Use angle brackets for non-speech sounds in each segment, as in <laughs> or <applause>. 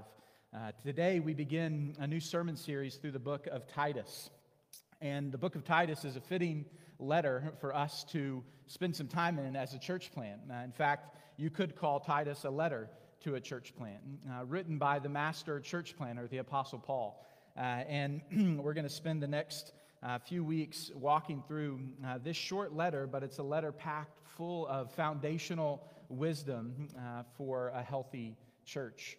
Uh, today, we begin a new sermon series through the book of Titus. And the book of Titus is a fitting letter for us to spend some time in as a church plant. Uh, in fact, you could call Titus a letter to a church plant, uh, written by the master church planter, the Apostle Paul. Uh, and <clears throat> we're going to spend the next uh, few weeks walking through uh, this short letter, but it's a letter packed full of foundational wisdom for a healthy church.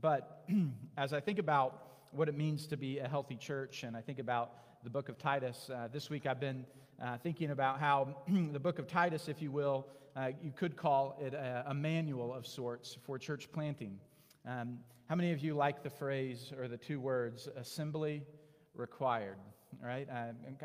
But <clears throat> as I think about what it means to be a healthy church, and I think about the book of Titus, uh, this week I've been uh, thinking about how <clears throat> the book of Titus, if you will, uh, you could call it a, a, manual of sorts for church planting. Um, how many of you like the phrase or the two words, assembly required? Right?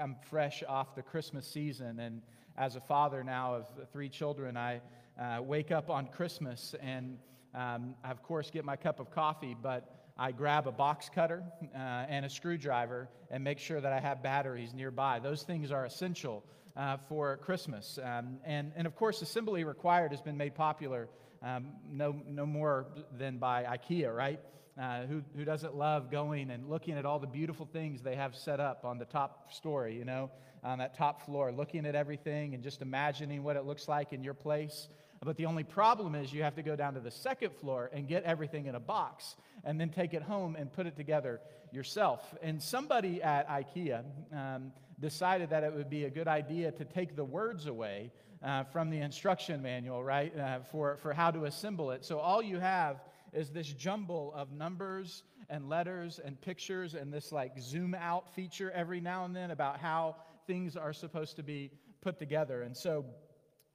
I'm fresh off the Christmas season, and as a father now of three children, I uh, wake up on Christmas and um, I, of course, get my cup of coffee, but I grab a box cutter uh, and a screwdriver and make sure that I have batteries nearby. Those things are essential uh, for Christmas. Um, and, and of course, assembly required has been made popular um, no, no more than by IKEA, right? Uh, who, who doesn't love going and looking at all the beautiful things they have set up on the top story, you know, on that top floor, looking at everything and just imagining what it looks like in your place? But the only problem is you have to go down to the second floor and get everything in a box and then take it home and put it together yourself. And somebody at IKEA um, decided that it would be a good idea to take the words away uh, from the instruction manual, right, uh, for, for how to assemble it. So all you have is this jumble of numbers and letters and pictures and this like zoom out feature every now and then about how things are supposed to be put together. And so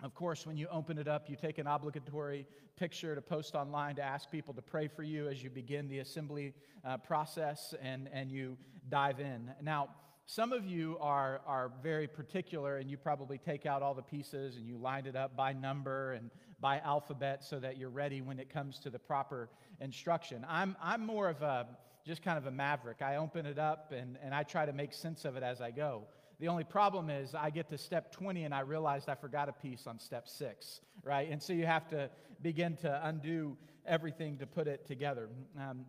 of course, when you open it up, you take an obligatory picture to post online to ask people to pray for you as you begin the assembly uh, process and, and you dive in. Now, some of you are, are very particular and you probably take out all the pieces and you line it up by number and by alphabet so that you're ready when it comes to the proper instruction. I'm, I'm more of a just kind of a maverick. I open it up and, and I try to make sense of it as I go. The only problem is I get to step 20 and I realized I forgot a piece on step six, right? And so you have to begin to undo everything to put it together. Um,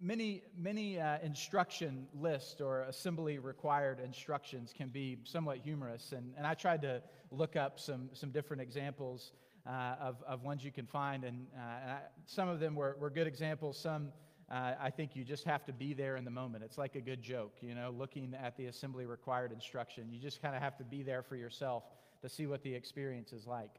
many many uh, instruction lists or assembly required instructions can be somewhat humorous, and, and I tried to look up some, some different examples uh, of, of ones you can find, and, uh, some of them were, were good examples, some uh, I think you just have to be there in the moment. It's like a good joke, you know, looking at the assembly required instruction. You just kind of have to be there for yourself to see what the experience is like.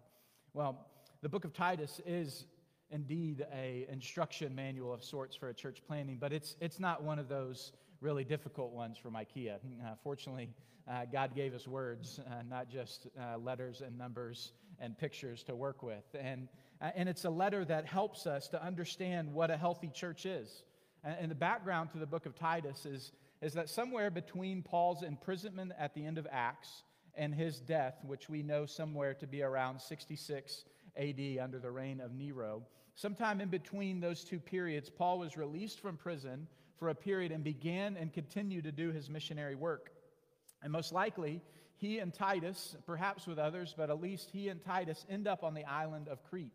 Well, the book of Titus is indeed a instruction manual of sorts for a church planting, but it's, it's not one of those really difficult ones from IKEA. Uh, fortunately, uh, God gave us words, uh, not just uh, letters and numbers and pictures to work with. And uh, and it's a letter that helps us to understand what a healthy church is. And the background to the book of Titus is, is that somewhere between Paul's imprisonment at the end of Acts and his death, which we know somewhere to be around 66 AD under the reign of Nero, sometime in between those two periods, Paul was released from prison for a period and began and continued to do his missionary work. And most likely, he and Titus, perhaps with others, but at least he and Titus end up on the island of Crete.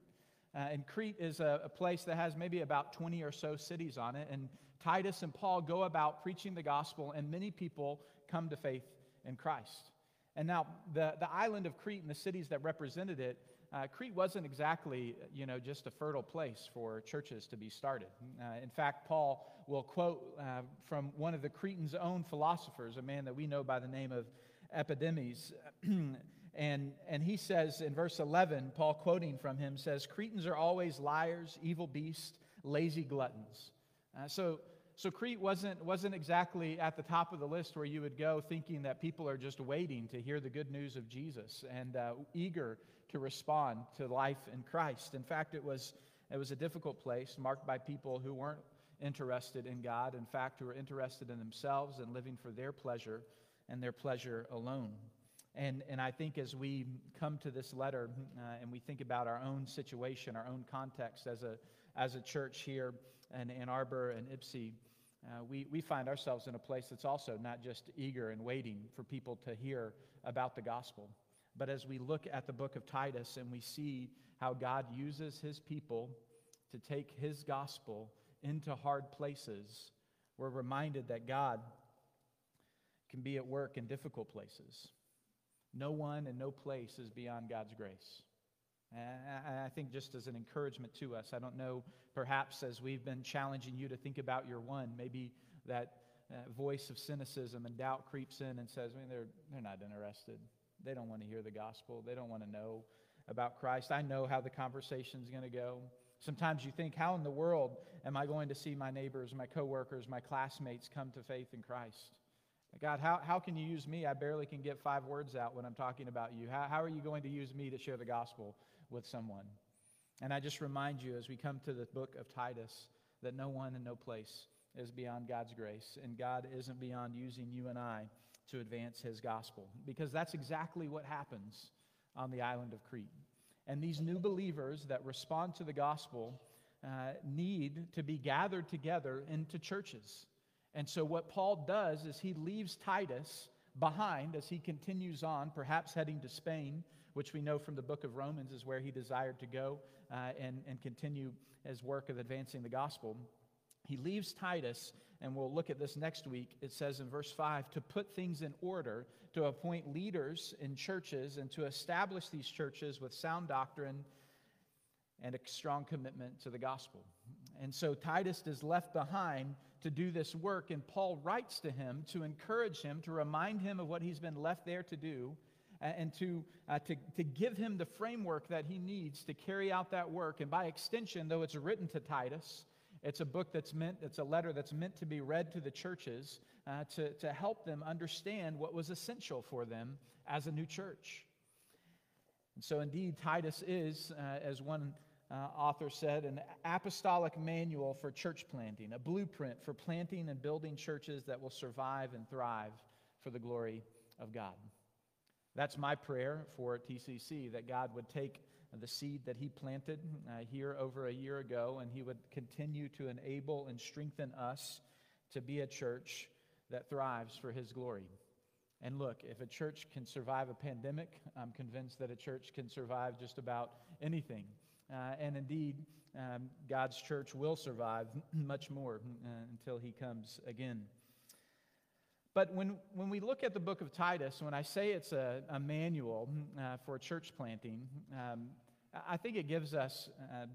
Uh, and Crete is a, a, place that has maybe about 20 or so cities on it. And Titus and Paul go about preaching the gospel, and many people come to faith in Christ. And now, the, the island of Crete and the cities that represented it, uh, Crete wasn't exactly, you know, just a fertile place for churches to be started. Uh, in fact, Paul will quote uh, from one of the Cretans' own philosophers, a man that we know by the name of Epimenides. <clears throat> And, and he says in verse 11, Paul quoting from him says, Cretans are always liars, evil beasts, lazy gluttons. Uh, so, so Crete wasn't, wasn't exactly at the top of the list where you would go thinking that people are just waiting to hear the good news of Jesus and uh, eager to respond to life in Christ. In fact, it was, it was a difficult place marked by people who weren't interested in God, in fact, who were interested in themselves and living for their pleasure and their pleasure alone. And, and I think as we come to this letter uh, and we think about our own situation, our own context as a, as a church here in Ann Arbor and Ypsi, uh, we, we find ourselves in a place that's also not just eager and waiting for people to hear about the gospel. But as we look at the book of Titus and we see how God uses his people to take his gospel into hard places, we're reminded that God can be at work in difficult places. No one and no place is beyond God's grace. And I think just as an encouragement to us, I don't know, perhaps as we've been challenging you to think about your one, maybe that uh, voice of cynicism and doubt creeps in and says, I mean, they're, they're not interested. They don't want to hear the gospel. They don't want to know about Christ. I know how the conversation's going to go. Sometimes you think, how in the world am I going to see my neighbors, my coworkers, my classmates come to faith in Christ? God, how, how can you use me? I barely can get five words out when I'm talking about you. How, how are you going to use me to share the gospel with someone? And I just remind you as we come to the book of Titus that no one and no place is beyond God's grace, and God isn't beyond using you and I to advance his gospel, because that's exactly what happens on the island of Crete. And these new believers that respond to the gospel uh, need to be gathered together into churches. And so, what Paul does is he leaves Titus behind as he continues on, perhaps heading to Spain, which we know from the book of Romans is where he desired to go uh, and, and continue his work of advancing the gospel. He leaves Titus, and we'll look at this next week. It says in verse 5 to put things in order, to appoint leaders in churches, and to establish these churches with sound doctrine and a strong commitment to the gospel. And so Titus is left behind to do this work, and Paul writes to him to encourage him, to remind him of what he's been left there to do, and to, uh, to, to give him the framework that he needs to carry out that work. And by extension, though it's written to Titus, it's a book that's meant, it's a letter that's meant to be read to the churches uh, to, to help them understand what was essential for them as a new church. And so, indeed, Titus is, uh, as one uh, author said, an apostolic manual for church planting, a blueprint for planting and building churches that will survive and thrive for the glory of God. That's my prayer for TCC, that God would take the seed that He planted uh, here over a year ago, and He would continue to enable and strengthen us to be a church that thrives for His glory. And look, if a church can survive a pandemic, I'm convinced that a church can survive just about anything. Uh, and indeed, um, God's church will survive <clears throat> much more uh, until He comes again. But when, when we look at the book of Titus, when I say it's a, a manual uh, for church planting, um, I think it gives us uh,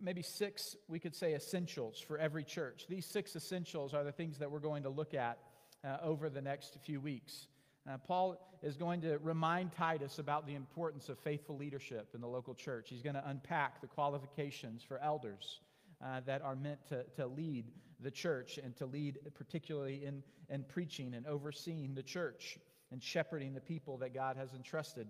maybe six, we could say, essentials for every church. These six essentials are the things that we're going to look at uh, over the next few weeks. Uh, Paul is going to remind Titus about the importance of faithful leadership in the local church. He's going to unpack the qualifications for elders uh, that are meant to, to lead the church and to lead, particularly in, in preaching and overseeing the church and shepherding the people that God has entrusted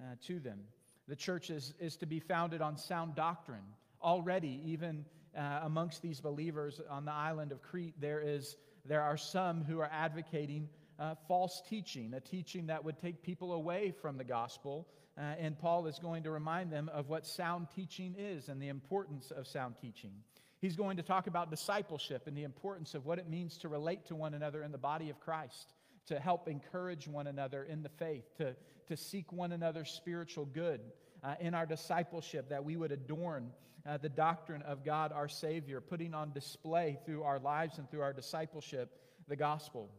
uh, to them. The church is, is to be founded on sound doctrine. Already, even uh, amongst these believers on the island of Crete, there, is, there are some who are advocating uh, false teaching, a teaching that would take people away from the gospel. Uh, and Paul is going to remind them of what sound teaching is and the importance of sound teaching. He's going to talk about discipleship and the importance of what it means to relate to one another in the body of Christ, to help encourage one another in the faith, to, to seek one another's spiritual good uh, in our discipleship, that we would adorn uh, the doctrine of God our Savior, putting on display through our lives and through our discipleship the gospel.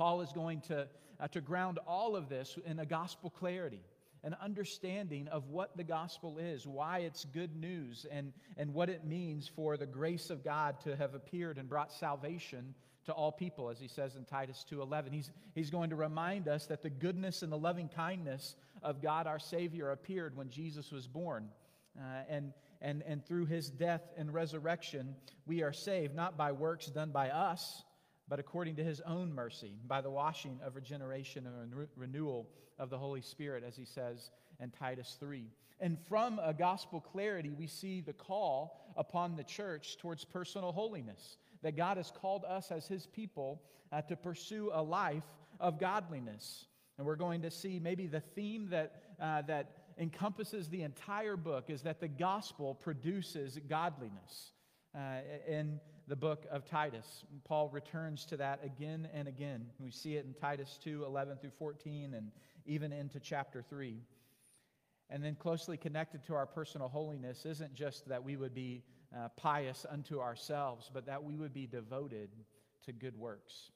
Paul is going to, uh, to ground all of this in a gospel clarity an understanding of what the gospel is, why it's good news, and, and what it means for the grace of God to have appeared and brought salvation to all people, as he says in Titus 2.11. He's, he's going to remind us that the goodness and the loving kindness of God our Savior appeared when Jesus was born. Uh, and, and, and through his death and resurrection, we are saved, not by works done by us, but according to his own mercy, by the washing of regeneration and renewal of the Holy Spirit, as he says in Titus 3. And from a gospel clarity, we see the call upon the church towards personal holiness, that God has called us as his people uh, to pursue a life of godliness. And we're going to see maybe the theme that, uh, that encompasses the entire book is that the gospel produces godliness. Uh, in the book of Titus. Paul returns to that again and again. We see it in Titus 2 11 through 14 and even into chapter 3. And then, closely connected to our personal holiness isn't just that we would be uh, pious unto ourselves, but that we would be devoted to good works.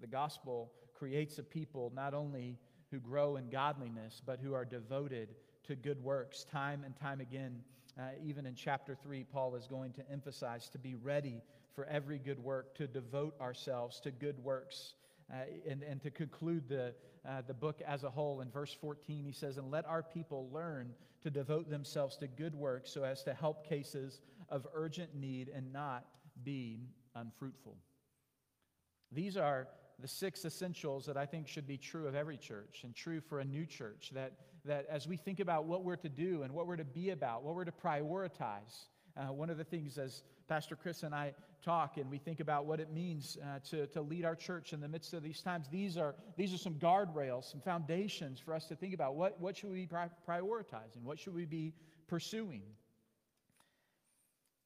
The gospel creates a people not only who grow in godliness, but who are devoted to good works. Time and time again, uh, even in chapter 3, Paul is going to emphasize to be ready for every good work, to devote ourselves to good works. Uh, and, and to conclude the, uh, the book as a whole, in verse 14, he says, And let our people learn to devote themselves to good works so as to help cases of urgent need and not be unfruitful. These are the six essentials that I think should be true of every church and true for a new church. That, that as we think about what we're to do and what we're to be about, what we're to prioritize, uh, one of the things as Pastor Chris and I talk and we think about what it means uh, to, to lead our church in the midst of these times, these are, these are some guardrails, some foundations for us to think about. What, what should we be prioritizing? What should we be pursuing?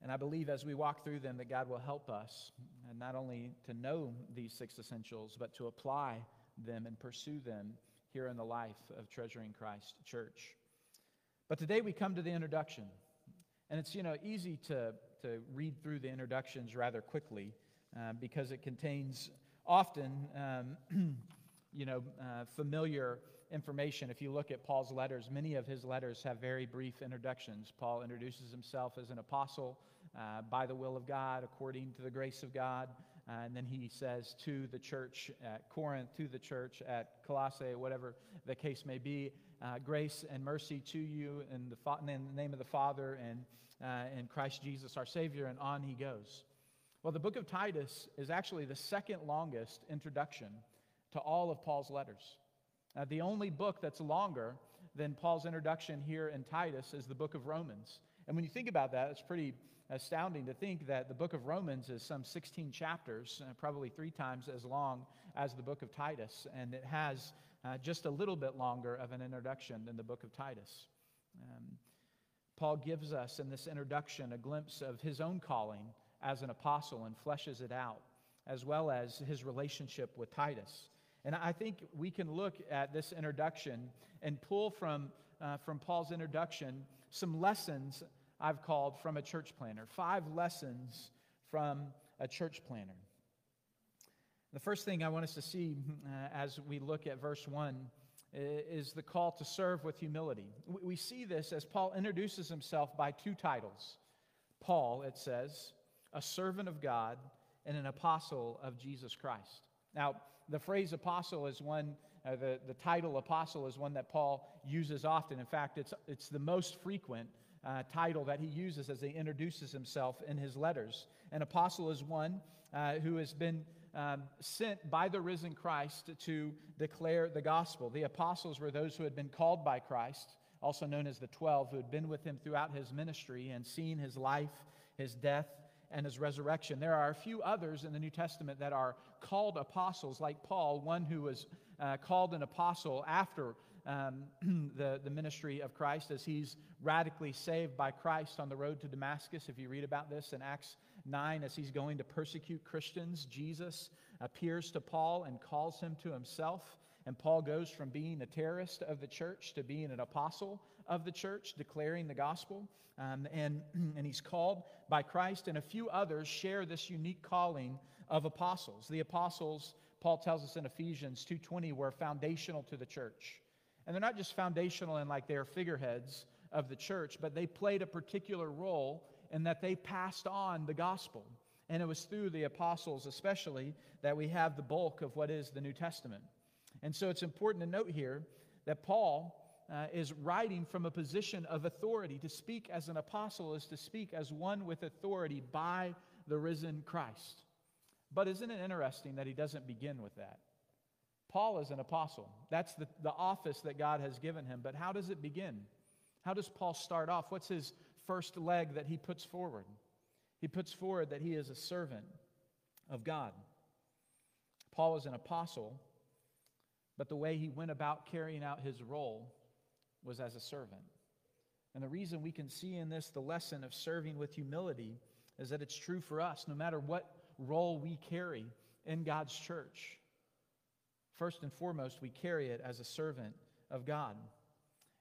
And I believe as we walk through them that God will help us, not only to know these six essentials, but to apply them and pursue them here in the life of Treasuring Christ Church. But today we come to the introduction. And it's, you know, easy to, to read through the introductions rather quickly uh, because it contains often, um, <clears throat> you know, uh, familiar information. If you look at Paul's letters, many of his letters have very brief introductions. Paul introduces himself as an apostle uh, by the will of God, according to the grace of God. Uh, and then he says to the church at Corinth, to the church at Colossae, whatever the case may be, uh, grace and mercy to you in the, fa- in the, name of the Father and uh, in Christ Jesus our Savior, and on he goes. Well, the book of Titus is actually the second longest introduction to all of Paul's letters. Uh, the only book that's longer than Paul's introduction here in Titus is the book of Romans. And when you think about that, it's pretty astounding to think that the book of Romans is some 16 chapters, uh, probably three times as long as the book of Titus, and it has uh, just a little bit longer of an introduction than the book of Titus. Um, Paul gives us in this introduction a glimpse of his own calling as an apostle and fleshes it out, as well as his relationship with Titus. And I think we can look at this introduction and pull from, uh, from Paul's introduction some lessons I've called from a church planter. Five lessons from a church planter. The first thing I want us to see uh, as we look at verse 1 is the call to serve with humility. We see this as Paul introduces himself by two titles Paul, it says, a servant of God and an apostle of Jesus Christ. Now, the phrase apostle is one, uh, the, the title apostle is one that Paul uses often. In fact, it's, it's the most frequent uh, title that he uses as he introduces himself in his letters. An apostle is one uh, who has been um, sent by the risen Christ to declare the gospel. The apostles were those who had been called by Christ, also known as the twelve, who had been with him throughout his ministry and seen his life, his death, and his resurrection. There are a few others in the New Testament that are called apostles, like Paul, one who was uh, called an apostle after um, <clears throat> the, the ministry of Christ as he's radically saved by Christ on the road to Damascus. If you read about this in Acts 9, as he's going to persecute Christians, Jesus appears to Paul and calls him to himself. And Paul goes from being a terrorist of the church to being an apostle of the church, declaring the gospel. Um, and, <clears throat> and he's called by Christ, and a few others share this unique calling of apostles. The apostles, Paul tells us in Ephesians 2:20, were foundational to the church. And they're not just foundational in like they're figureheads of the church, but they played a particular role in that they passed on the gospel. And it was through the apostles, especially, that we have the bulk of what is the New Testament. And so it's important to note here that Paul uh, is writing from a position of authority. To speak as an apostle is to speak as one with authority by the risen Christ. But isn't it interesting that he doesn't begin with that? Paul is an apostle. That's the, the office that God has given him. But how does it begin? How does Paul start off? What's his first leg that he puts forward? He puts forward that he is a servant of God. Paul is an apostle, but the way he went about carrying out his role was as a servant. And the reason we can see in this the lesson of serving with humility is that it's true for us, no matter what role we carry in God's church. First and foremost, we carry it as a servant of God.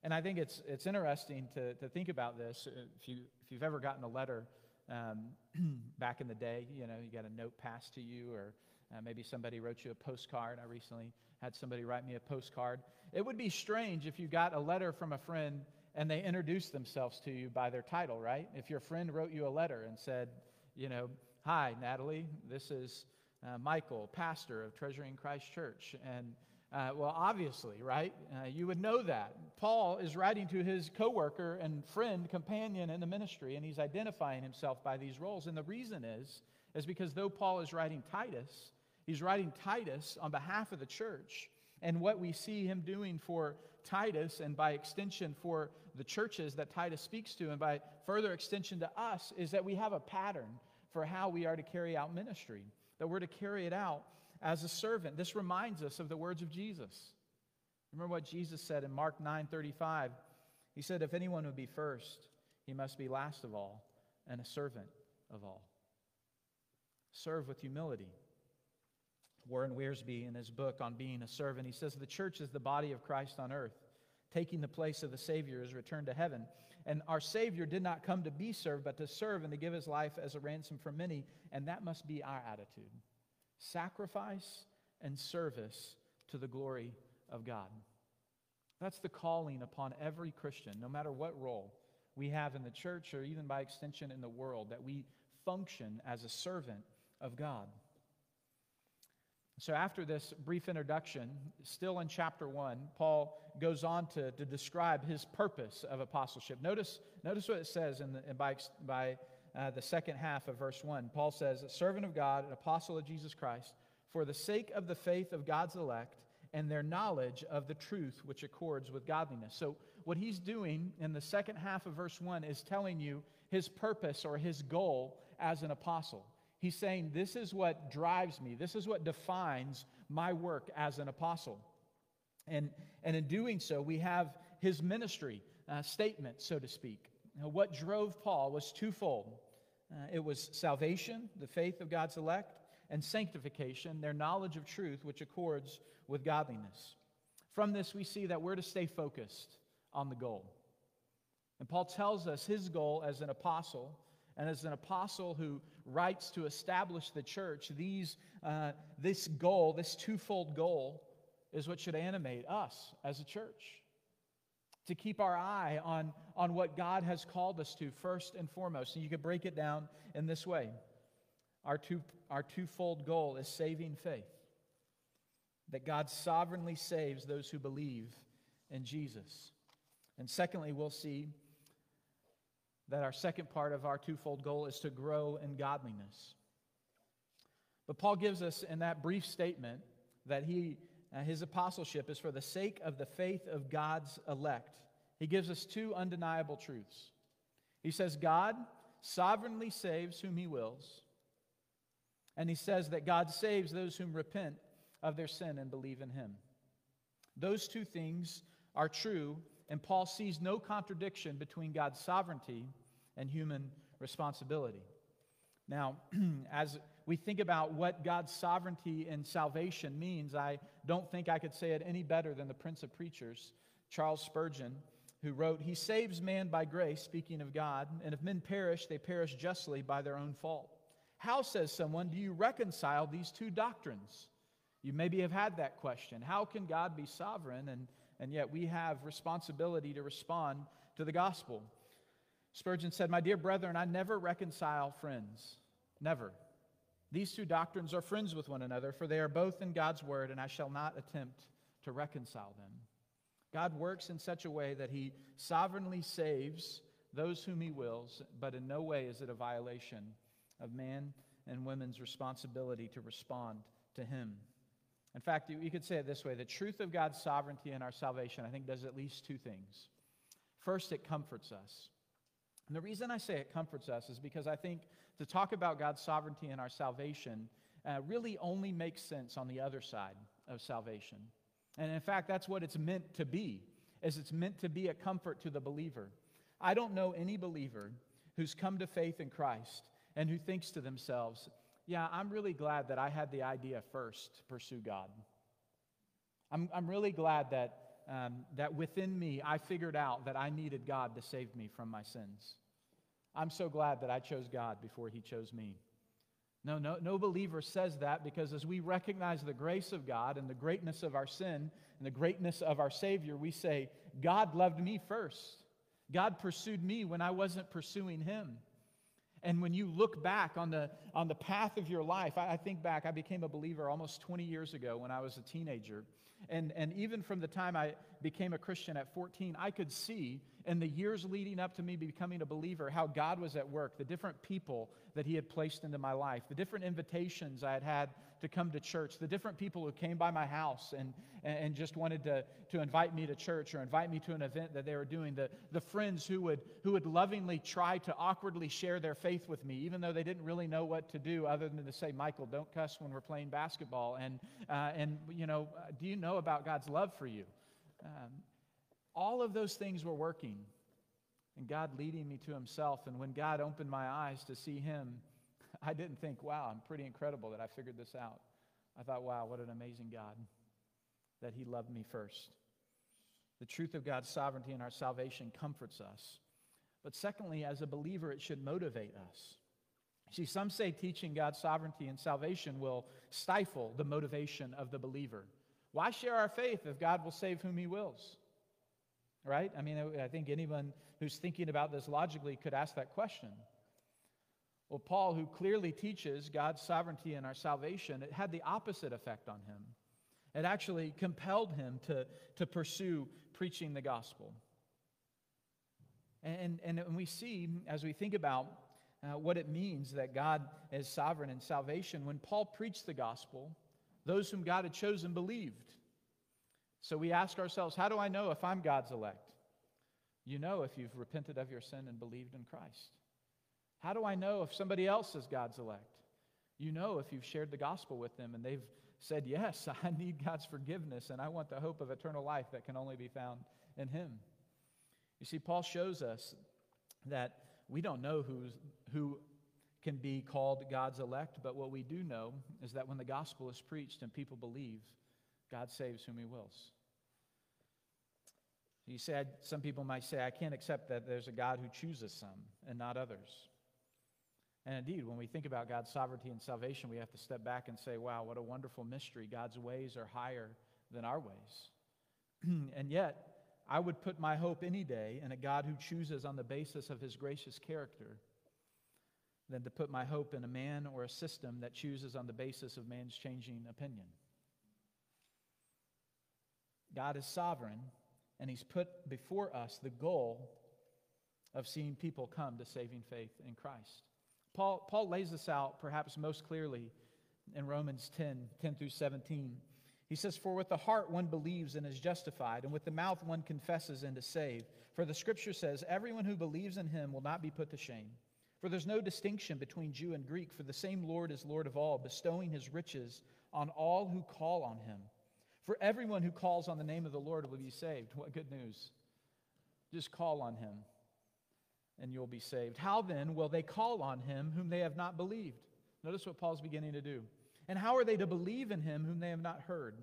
And I think it's, it's interesting to, to think about this. If, you, if you've ever gotten a letter um, <clears throat> back in the day, you know, you got a note passed to you, or uh, maybe somebody wrote you a postcard. I recently had somebody write me a postcard. It would be strange if you got a letter from a friend and they introduced themselves to you by their title, right? If your friend wrote you a letter and said, you know, hi, Natalie, this is uh, Michael, pastor of Treasuring Christ Church. And uh, well, obviously, right? Uh, you would know that. Paul is writing to his coworker and friend, companion in the ministry, and he's identifying himself by these roles. And the reason is, is because though Paul is writing Titus, he's writing Titus on behalf of the church. And what we see him doing for Titus, and by extension for the churches that Titus speaks to, and by further extension to us, is that we have a pattern for how we are to carry out ministry, that we're to carry it out as a servant. This reminds us of the words of Jesus. Remember what Jesus said in Mark 9:35. He said, "If anyone would be first, he must be last of all and a servant of all." Serve with humility. Warren Wiersbe, in his book on being a servant, he says the church is the body of Christ on earth, taking the place of the Savior as returned to heaven. And our Savior did not come to be served, but to serve and to give his life as a ransom for many. And that must be our attitude sacrifice and service to the glory of God. That's the calling upon every Christian, no matter what role we have in the church or even by extension in the world, that we function as a servant of God. So, after this brief introduction, still in chapter 1, Paul goes on to, to describe his purpose of apostleship. Notice, notice what it says in the, by, by uh, the second half of verse 1. Paul says, A servant of God, an apostle of Jesus Christ, for the sake of the faith of God's elect and their knowledge of the truth which accords with godliness. So, what he's doing in the second half of verse 1 is telling you his purpose or his goal as an apostle. He's saying, This is what drives me, this is what defines my work as an apostle. And, and in doing so, we have his ministry uh, statement, so to speak. Now, what drove Paul was twofold uh, it was salvation, the faith of God's elect, and sanctification, their knowledge of truth, which accords with godliness. From this, we see that we're to stay focused on the goal. And Paul tells us his goal as an apostle and as an apostle who writes to establish the church, these, uh, this goal, this twofold goal, is what should animate us as a church. To keep our eye on, on what God has called us to first and foremost. And you could break it down in this way our, two, our twofold goal is saving faith, that God sovereignly saves those who believe in Jesus. And secondly, we'll see that our second part of our twofold goal is to grow in godliness. But Paul gives us in that brief statement that he, uh, his apostleship is for the sake of the faith of God's elect. He gives us two undeniable truths. He says, God sovereignly saves whom he wills. And he says that God saves those whom repent of their sin and believe in him. Those two things are true and Paul sees no contradiction between God's sovereignty and human responsibility. Now, <clears throat> as we think about what God's sovereignty and salvation means, I don't think I could say it any better than the Prince of Preachers, Charles Spurgeon, who wrote, He saves man by grace, speaking of God, and if men perish, they perish justly by their own fault. How, says someone, do you reconcile these two doctrines? You maybe have had that question. How can God be sovereign and and yet we have responsibility to respond to the gospel. Spurgeon said, My dear brethren, I never reconcile friends. Never. These two doctrines are friends with one another, for they are both in God's word, and I shall not attempt to reconcile them. God works in such a way that he sovereignly saves those whom he wills, but in no way is it a violation of man and women's responsibility to respond to him. In fact, you could say it this way the truth of God's sovereignty and our salvation, I think, does at least two things. First, it comforts us. And the reason I say it comforts us is because I think to talk about God's sovereignty and our salvation uh, really only makes sense on the other side of salvation. And in fact, that's what it's meant to be, is it's meant to be a comfort to the believer. I don't know any believer who's come to faith in Christ and who thinks to themselves, yeah, I'm really glad that I had the idea first to pursue God. I'm, I'm really glad that, um, that within me I figured out that I needed God to save me from my sins. I'm so glad that I chose God before he chose me. No, no, no believer says that because as we recognize the grace of God and the greatness of our sin and the greatness of our Savior, we say, God loved me first. God pursued me when I wasn't pursuing him. And when you look back on the, on the path of your life, I, I think back, I became a believer almost 20 years ago when I was a teenager. And, and even from the time I became a Christian at 14, I could see in the years leading up to me becoming a believer how God was at work, the different people that He had placed into my life, the different invitations I had had to come to church, the different people who came by my house and, and just wanted to, to invite me to church or invite me to an event that they were doing, the, the friends who would, who would lovingly try to awkwardly share their faith with me, even though they didn't really know what to do other than to say, Michael, don't cuss when we're playing basketball. And, uh, and you know, do you know about God's love for you? Um, all of those things were working and God leading me to Himself. And when God opened my eyes to see Him, I didn't think, wow, I'm pretty incredible that I figured this out. I thought, wow, what an amazing God that He loved me first. The truth of God's sovereignty and our salvation comforts us. But secondly, as a believer, it should motivate us. See, some say teaching God's sovereignty and salvation will stifle the motivation of the believer. Why share our faith if God will save whom He wills? Right? I mean, I think anyone who's thinking about this logically could ask that question. Well, Paul, who clearly teaches God's sovereignty and our salvation, it had the opposite effect on him. It actually compelled him to, to pursue preaching the gospel. And, and, and we see, as we think about uh, what it means that God is sovereign in salvation, when Paul preached the gospel, those whom God had chosen believed. So we ask ourselves, how do I know if I'm God's elect? You know if you've repented of your sin and believed in Christ. How do I know if somebody else is God's elect? You know if you've shared the gospel with them and they've said, Yes, <laughs> I need God's forgiveness and I want the hope of eternal life that can only be found in Him. You see, Paul shows us that we don't know who's, who can be called God's elect, but what we do know is that when the gospel is preached and people believe, God saves whom He wills. He said, some people might say, I can't accept that there's a God who chooses some and not others. And indeed, when we think about God's sovereignty and salvation, we have to step back and say, wow, what a wonderful mystery. God's ways are higher than our ways. <clears throat> and yet, I would put my hope any day in a God who chooses on the basis of his gracious character than to put my hope in a man or a system that chooses on the basis of man's changing opinion. God is sovereign, and He's put before us the goal of seeing people come to saving faith in Christ. Paul, Paul lays this out perhaps most clearly in Romans 10 10 through 17. He says, For with the heart one believes and is justified, and with the mouth one confesses and is saved. For the scripture says, Everyone who believes in him will not be put to shame. For there's no distinction between Jew and Greek, for the same Lord is Lord of all, bestowing his riches on all who call on him. For everyone who calls on the name of the Lord will be saved. What good news! Just call on him and you'll be saved. How then will they call on him whom they have not believed? Notice what Paul's beginning to do. And how are they to believe in him whom they have not heard?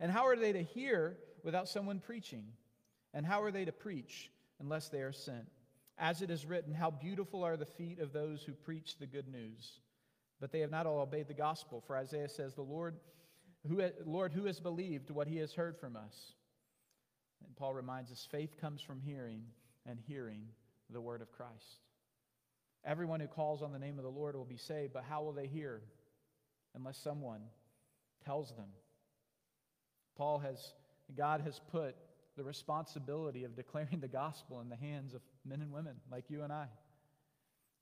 And how are they to hear without someone preaching? And how are they to preach unless they are sent? As it is written, How beautiful are the feet of those who preach the good news. But they have not all obeyed the gospel. For Isaiah says, The Lord who, Lord, who has believed what he has heard from us? And Paul reminds us faith comes from hearing, and hearing the word of Christ. Everyone who calls on the name of the Lord will be saved, but how will they hear unless someone tells them? Paul has, God has put the responsibility of declaring the gospel in the hands of men and women like you and I.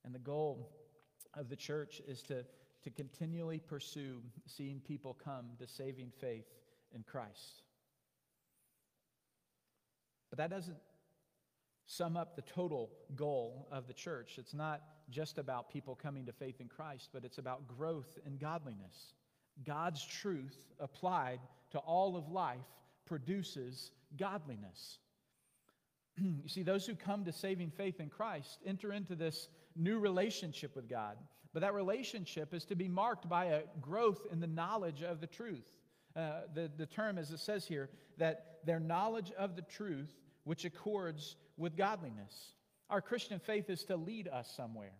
And the goal of the church is to to continually pursue seeing people come to saving faith in Christ. But that doesn't sum up the total goal of the church. It's not just about people coming to faith in Christ, but it's about growth in godliness. God's truth applied to all of life produces godliness. <clears throat> you see, those who come to saving faith in Christ enter into this new relationship with God. But that relationship is to be marked by a growth in the knowledge of the truth. Uh, the, the term, as it says here, that their knowledge of the truth which accords with godliness. our Christian faith is to lead us somewhere.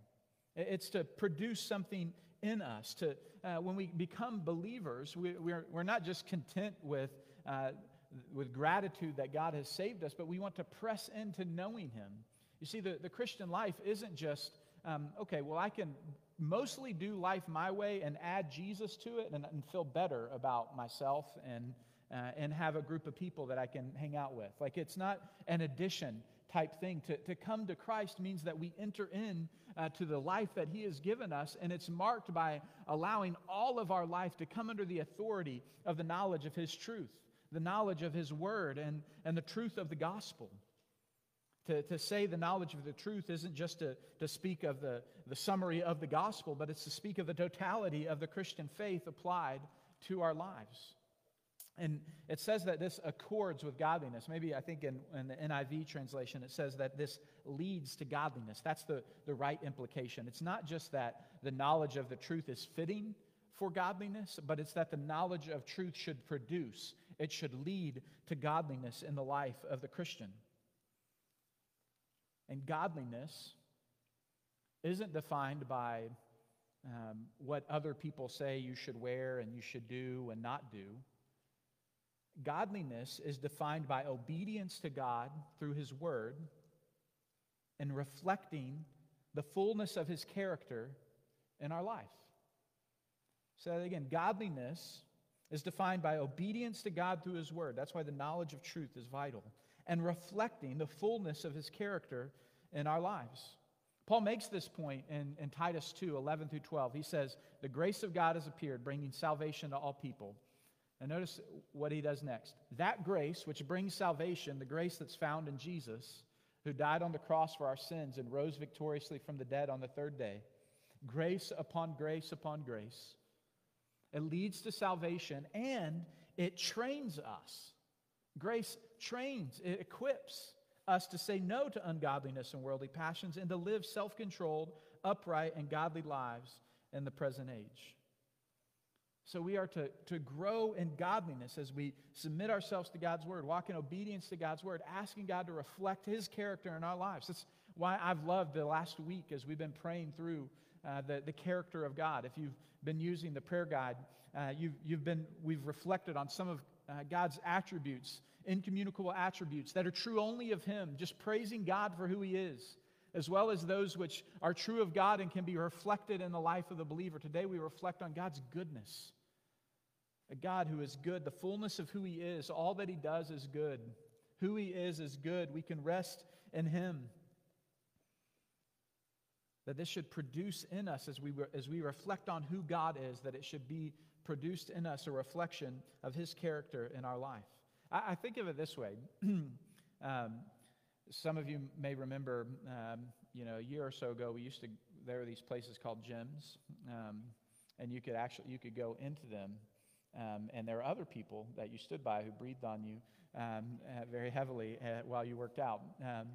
It's to produce something in us. To, uh, when we become believers, we, we're, we're not just content with, uh, with gratitude that God has saved us, but we want to press into knowing Him. You see, the, the Christian life isn't just, um, okay, well, I can mostly do life my way and add Jesus to it and, and feel better about myself and, uh, and have a group of people that I can hang out with. Like, it's not an addition type thing. To, to come to Christ means that we enter in uh, to the life that He has given us, and it's marked by allowing all of our life to come under the authority of the knowledge of His truth, the knowledge of His Word, and, and the truth of the gospel. To, to say the knowledge of the truth isn't just to, to speak of the, the summary of the gospel, but it's to speak of the totality of the Christian faith applied to our lives. And it says that this accords with godliness. Maybe I think in, in, the NIV translation it says that this leads to godliness. That's the, the right implication. It's not just that the knowledge of the truth is fitting for godliness, but it's that the knowledge of truth should produce, it should lead to godliness in the life of the Christian. And godliness isn't defined by um, what other people say you should wear and you should do and not do. Godliness is defined by obedience to God through His Word and reflecting the fullness of His character in our life. So, again, godliness is defined by obedience to God through His Word. That's why the knowledge of truth is vital. And reflecting the fullness of His character in our lives. Paul makes this point in, in Titus 2 11 through 12. He says, The grace of God has appeared, bringing salvation to all people and notice what he does next. That grace, which brings salvation, the grace that's found in Jesus, who died on the cross for our sins and rose victoriously from the dead on the third day, grace upon grace upon grace. It leads to salvation and it trains us. Grace trains, it equips us to say no to ungodliness and worldly passions and to live self controlled, upright, and godly lives in the present age. So we are to, to grow in godliness as we submit ourselves to God's word, walk in obedience to God's word, asking God to reflect his character in our lives. That's why I've loved the last week as we've been praying through uh, the, the character of God. If you've been using the prayer guide, uh, you've, you've been, we've reflected on some of uh, God's attributes, incommunicable attributes that are true only of him, just praising God for who he is as well as those which are true of God and can be reflected in the life of the believer. Today we reflect on God's goodness. A God who is good, the fullness of who He is, all that He does is good. Who He is is good. We can rest in Him. That this should produce in us as we, as we reflect on who God is, that it should be produced in us a reflection of His character in our life. I, I think of it this way. <clears throat> um, some of you may remember, um, you know, a year or so ago, we used to, there were these places called gyms, um, and you could actually, you could go into them, um, and there were other people that you stood by who breathed on you um, uh, very heavily uh, while you worked out. Um,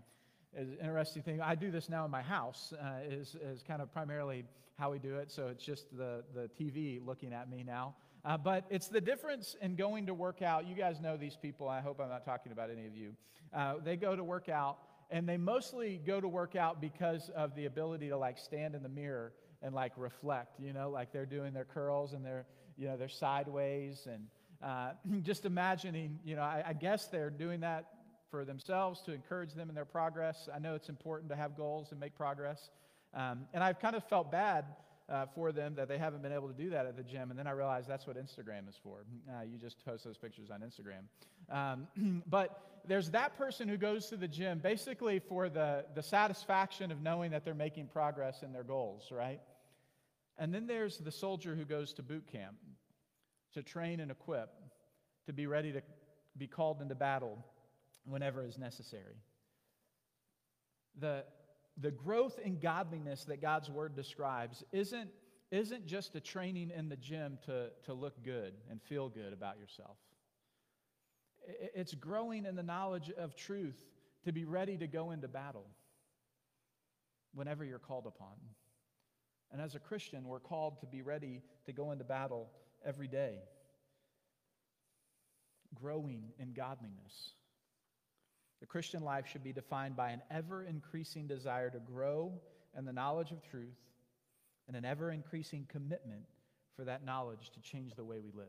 an interesting thing. I do this now in my house, uh, is, is kind of primarily how we do it. So it's just the, the TV looking at me now. Uh, but it's the difference in going to work out. You guys know these people. I hope I'm not talking about any of you. Uh, they go to work out, and they mostly go to work out because of the ability to like stand in the mirror and like reflect. You know, like they're doing their curls and they're you know they're sideways and uh, <clears throat> just imagining. You know, I, I guess they're doing that for themselves to encourage them in their progress. I know it's important to have goals and make progress. Um, and I've kind of felt bad uh, for them that they haven't been able to do that at the gym. And then I realized that's what Instagram is for. Uh, you just post those pictures on Instagram. Um, <clears throat> but there's that person who goes to the gym basically for the, the satisfaction of knowing that they're making progress in their goals, right? And then there's the soldier who goes to boot camp to train and equip, to be ready to be called into battle whenever is necessary. The, the growth in godliness that God's word describes isn't, isn't just a training in the gym to, to look good and feel good about yourself. It's growing in the knowledge of truth to be ready to go into battle whenever you're called upon. And as a Christian, we're called to be ready to go into battle every day, growing in godliness. The Christian life should be defined by an ever increasing desire to grow in the knowledge of truth and an ever increasing commitment for that knowledge to change the way we live.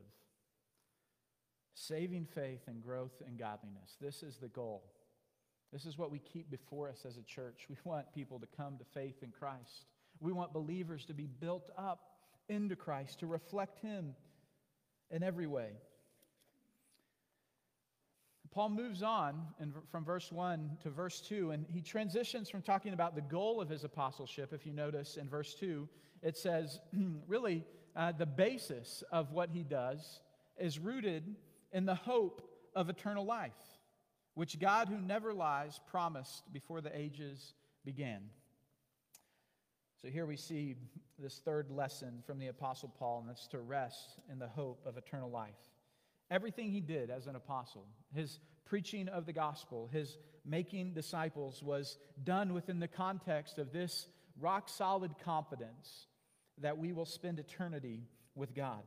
Saving faith and growth in godliness. This is the goal. This is what we keep before us as a church. We want people to come to faith in Christ. We want believers to be built up into Christ, to reflect Him in every way. Paul moves on in, from verse 1 to verse 2, and he transitions from talking about the goal of his apostleship. If you notice in verse 2, it says, <clears throat> really, uh, the basis of what he does is rooted in the hope of eternal life, which God, who never lies, promised before the ages began. So here we see this third lesson from the Apostle Paul, and that's to rest in the hope of eternal life. Everything he did as an apostle, his preaching of the gospel, his making disciples, was done within the context of this rock solid confidence that we will spend eternity with God.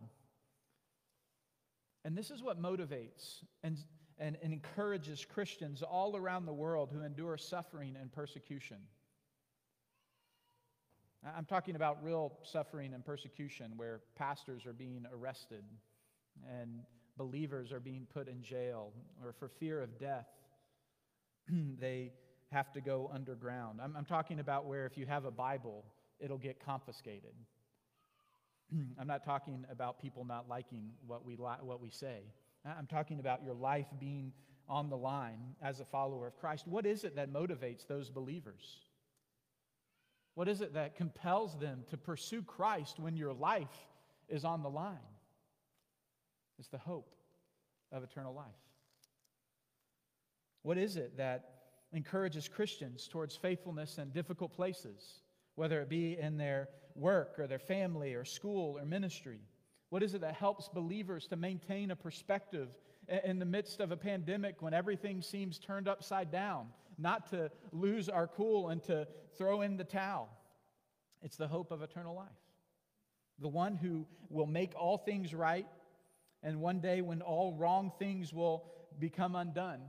And this is what motivates and, and, and encourages Christians all around the world who endure suffering and persecution. I'm talking about real suffering and persecution where pastors are being arrested and believers are being put in jail or for fear of death, <clears throat> they have to go underground. I'm, I'm, talking about where if you have a Bible, it'll get confiscated. <clears throat> I'm not talking about people not liking what we, li- what we say. I'm talking about your life being on the line as a follower of Christ. What is it that motivates those believers? What is it that compels them to pursue Christ when your life is on the line? It's the hope of eternal life. What is it that encourages Christians towards faithfulness in difficult places, whether it be in their work or their family or school or ministry? What is it that helps believers to maintain a perspective in the midst of a pandemic when everything seems turned upside down? not to lose our cool and to throw in the towel. It's the hope of eternal life. The one who will make all things right, and one day when all wrong things will become undone,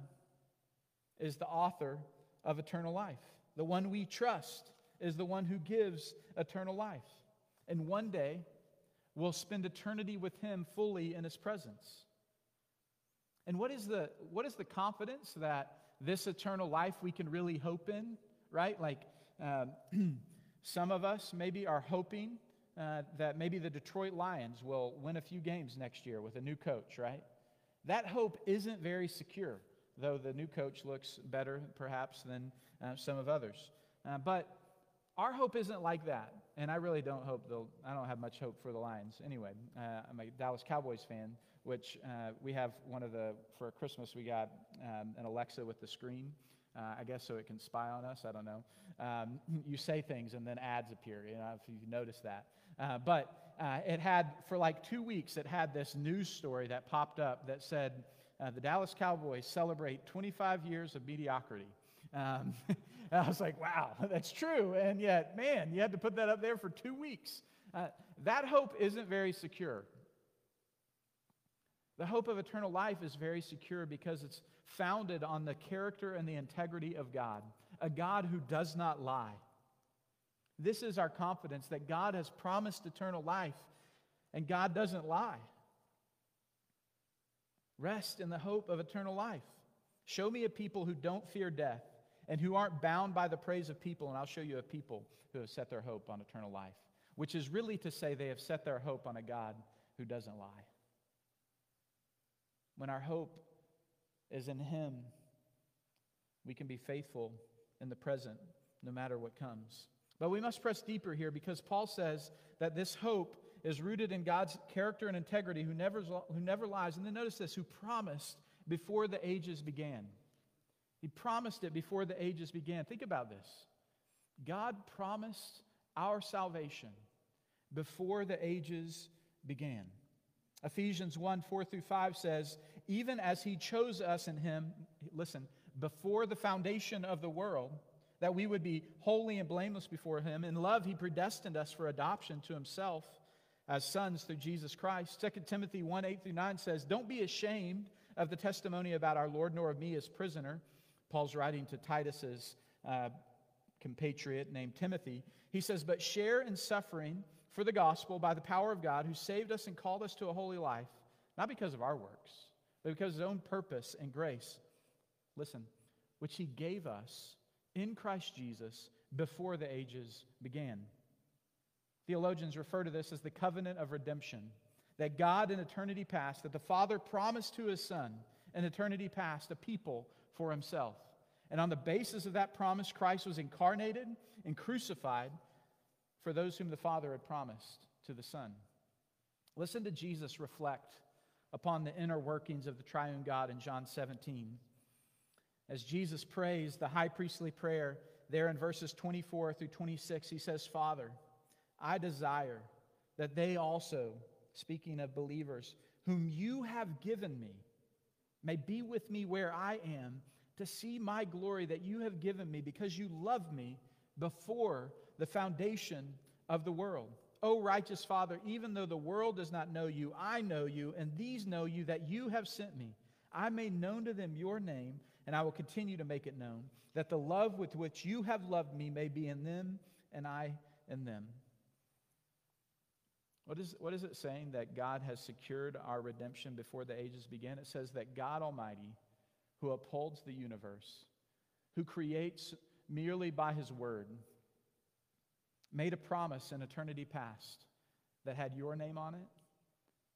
is the author of eternal life. The one we trust is the one who gives eternal life. And one day, we'll spend eternity with him fully in his presence. And what is the, what is the confidence that this eternal life we can really hope in, right? Like um, <clears throat> some of us maybe are hoping uh, that maybe the Detroit Lions will win a few games next year with a new coach, right? That hope isn't very secure, though the new coach looks better perhaps than uh, some of others. Uh, but our hope isn't like that. And I really don't hope they'll, I don't have much hope for the Lions anyway. Uh, I'm a Dallas Cowboys fan which uh, we have one of the, for Christmas, we got um, an Alexa with the screen. Uh, I guess so it can spy on us. I don't know. Um, <laughs> you say things and then ads appear. You know, if you notice that. Uh, but uh, it had for like two weeks. It had this news story that popped up that said uh, the Dallas Cowboys celebrate 25 years of mediocrity. Um, <laughs> I was like, wow, <laughs> that's true. And yet, man, you had to put that up there for two weeks. Uh, that hope isn't very secure. The hope of eternal life is very secure because it's founded on the character and the integrity of God, a God who does not lie. This is our confidence that God has promised eternal life and God doesn't lie. Rest in the hope of eternal life. Show me a people who don't fear death and who aren't bound by the praise of people, and I'll show you a people who have set their hope on eternal life, which is really to say they have set their hope on a God who doesn't lie when our hope is in Him, we can be faithful in the present no matter what comes. But we must press deeper here because Paul says that this hope is rooted in God's character and integrity who never, who never lies. And then notice this who promised before the ages began. He promised it before the ages began. Think about this God promised our salvation before the ages began. Ephesians 1 4 through 5 says, Even as he chose us in him, listen, before the foundation of the world, that we would be holy and blameless before him. In love, he predestined us for adoption to himself as sons through Jesus Christ. 2 Timothy 1 8 through 9 says, Don't be ashamed of the testimony about our Lord, nor of me as prisoner Paul's writing to Titus's uh, compatriot named Timothy. He says, But share in suffering for the gospel by the power of God who saved us and called us to a holy life, not because of our works, but because of his own purpose and grace. Listen, which he gave us in Christ Jesus before the ages began. Theologians refer to this as the covenant of redemption that God in eternity past, that the Father promised to his Son in eternity past a people for himself. And on the basis of that promise, Christ was incarnated and crucified for those whom the Father had promised to the Son. Listen to Jesus reflect upon the inner workings of the triune God in John 17. As Jesus prays the high priestly prayer there in verses 24 through 26, he says, Father, I desire that they also, speaking of believers, whom you have given me, may be with me where I am to see my glory that you have given me because you loved me before the foundation of the world. O righteous Father, even though the world does not know you, I know you, and these know you that you have sent me. I made known to them your name, and I will continue to make it known, that the love with which you have loved me may be in them, and I in them. What is, what is it saying that God has secured our redemption before the ages began? It says that God Almighty, who upholds the universe, who creates merely by his word, made a promise in eternity past that had your name on it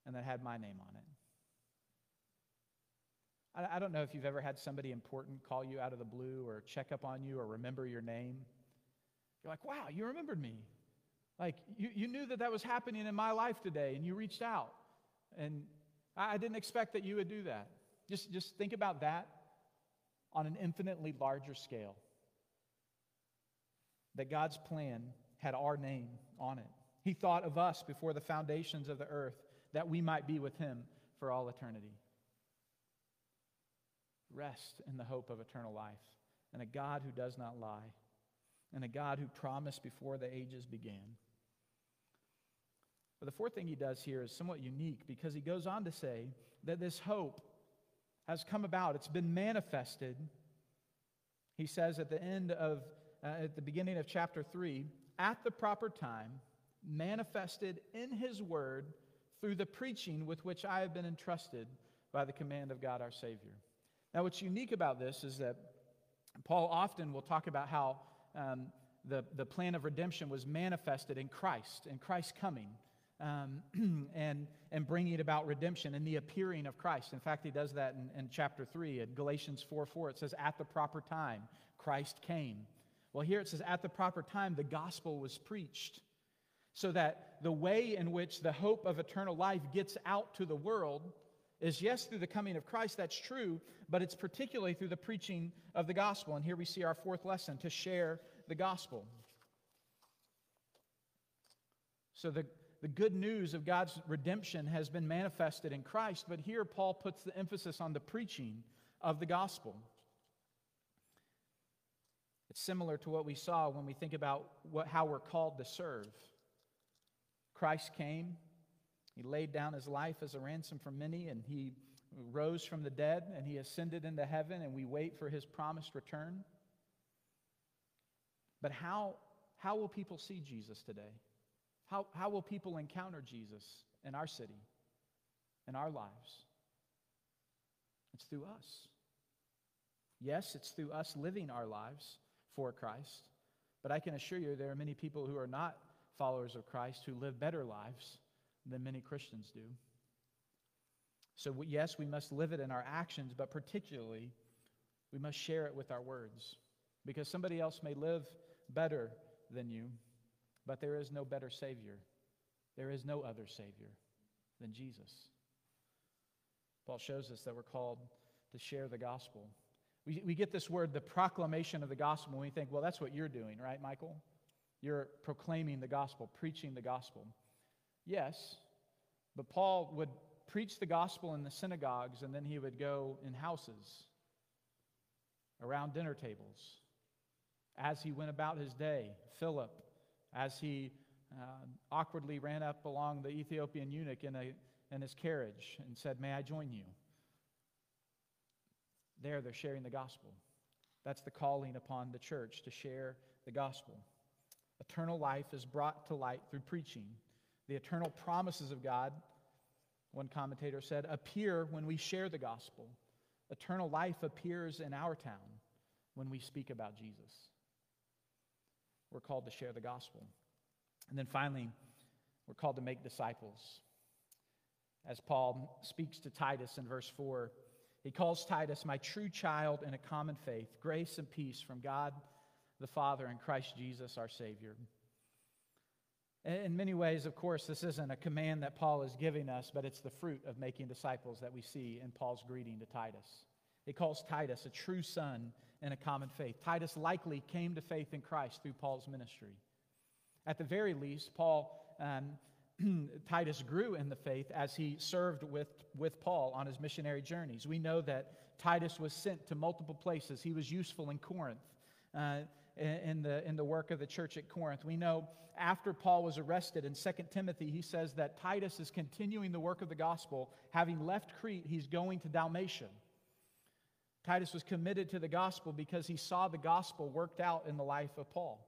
and that had my name on it. I, I don't know if you've ever had somebody important call you out of the blue or check up on you or remember your name. You're like, wow, you remembered me. Like, you, you knew that that was happening in my life today, and you reached out. And I, I didn't expect that you would do that. Just, just think about that on an infinitely larger scale. That God's plan had our name on it. He thought of us before the foundations of the earth that we might be with Him for all eternity. Rest in the hope of eternal life and a God who does not lie and a God who promised before the ages began. But the fourth thing he does here is somewhat unique because he goes on to say that this hope has come about, it's been manifested. He says at the end of, uh, at the beginning of chapter 3, at the proper time, manifested in his word through the preaching with which I have been entrusted by the command of God our Savior. Now, what's unique about this is that Paul often will talk about how um, the, the plan of redemption was manifested in Christ, in Christ's coming um, <clears throat> and, and bringing about redemption and the appearing of Christ. In fact, he does that in, in chapter 3. In Galatians 4 4, it says, At the proper time, Christ came. Well, here it says, At the proper time, the gospel was preached. So that the way in which the hope of eternal life gets out to the world is yes, through the coming of Christ, that's true, but it's particularly through the preaching of the gospel. And here we see our fourth lesson to share the gospel. So the the good news of God's redemption has been manifested in Christ, but here Paul puts the emphasis on the preaching of the gospel. It's similar to what we saw when we think about what, how we're called to serve. Christ came, he laid down his life as a ransom for many, and he rose from the dead, and he ascended into heaven, and we wait for his promised return. But how, how will people see Jesus today? How, how will people encounter Jesus in our city, in our lives? It's through us. Yes, it's through us living our lives for Christ, but I can assure you there are many people who are not followers of Christ who live better lives than many Christians do. So, yes, we must live it in our actions, but particularly, we must share it with our words because somebody else may live better than you. But there is no better Savior. There is no other Savior than Jesus. Paul shows us that we're called to share the gospel. We, we get this word, the proclamation of the gospel, and we think, well, that's what you're doing, right, Michael? You're proclaiming the gospel, preaching the gospel. Yes, but Paul would preach the gospel in the synagogues, and then he would go in houses, around dinner tables, as he went about his day. Philip, as he uh, awkwardly ran up along the Ethiopian eunuch in, a, in his carriage and said, May I join you? There, they're sharing the gospel. That's the calling upon the church to share the gospel. Eternal life is brought to light through preaching. The eternal promises of God, one commentator said, appear when we share the gospel. Eternal life appears in our town when we speak about Jesus. We're called to share the gospel. And then finally, we're called to make disciples. As Paul speaks to Titus in verse 4, he calls Titus my true child in a common faith, grace and peace from God the Father and Christ Jesus our Savior. In many ways, of course, this isn't a command that Paul is giving us, but it's the fruit of making disciples that we see in Paul's greeting to Titus. He calls Titus a true son in a common faith. Titus likely came to faith in Christ through Paul's ministry. At the very least, Paul, um, <clears throat> Titus grew in the faith as he served with, with Paul on his missionary journeys. We know that Titus was sent to multiple places. He was useful in Corinth. Uh, in the, in the work of the church at Corinth. We know after Paul was arrested in 2 Timothy, he says that Titus is continuing the work of the gospel. Having left Crete, he's going to Dalmatia. Titus was committed to the gospel because he saw the gospel worked out in the life of Paul.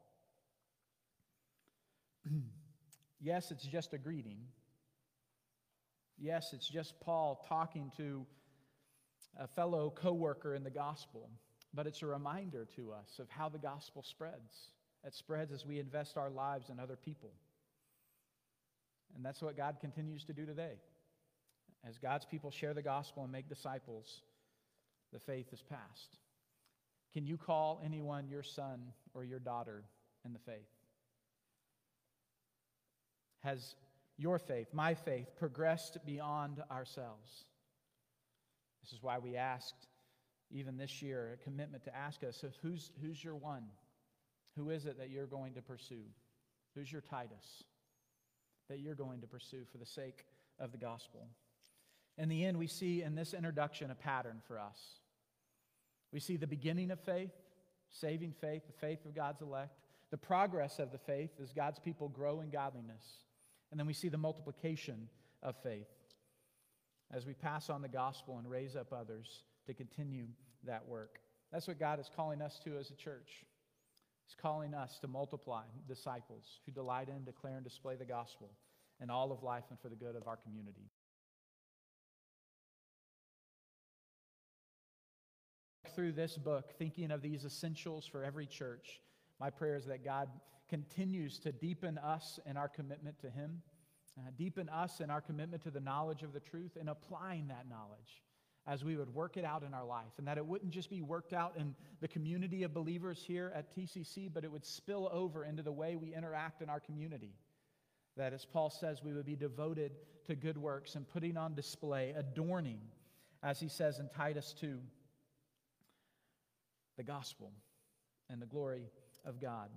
<clears throat> yes, it's just a greeting. Yes, it's just Paul talking to a fellow co worker in the gospel, but it's a reminder to us of how the gospel spreads. It spreads as we invest our lives in other people. And that's what God continues to do today. As God's people share the gospel and make disciples, the faith is passed. Can you call anyone your son or your daughter in the faith? Has your faith, my faith, progressed beyond ourselves? This is why we asked, even this year, a commitment to ask us who's, who's your one? Who is it that you're going to pursue? Who's your Titus that you're going to pursue for the sake of the gospel? In the end, we see in this introduction a pattern for us. We see the beginning of faith, saving faith, the faith of God's elect, the progress of the faith as God's people grow in godliness. And then we see the multiplication of faith as we pass on the gospel and raise up others to continue that work. That's what God is calling us to as a church. He's calling us to multiply disciples who delight in, declare, and display the gospel in all of life and for the good of our community. Through this book, thinking of these essentials for every church, my prayer is that God continues to deepen us in our commitment to Him, uh, deepen us in our commitment to the knowledge of the truth, and applying that knowledge as we would work it out in our life. And that it wouldn't just be worked out in the community of believers here at TCC, but it would spill over into the way we interact in our community. That, as Paul says, we would be devoted to good works and putting on display, adorning, as he says in Titus 2, the gospel and the glory of God,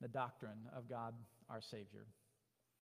the doctrine of God our Savior.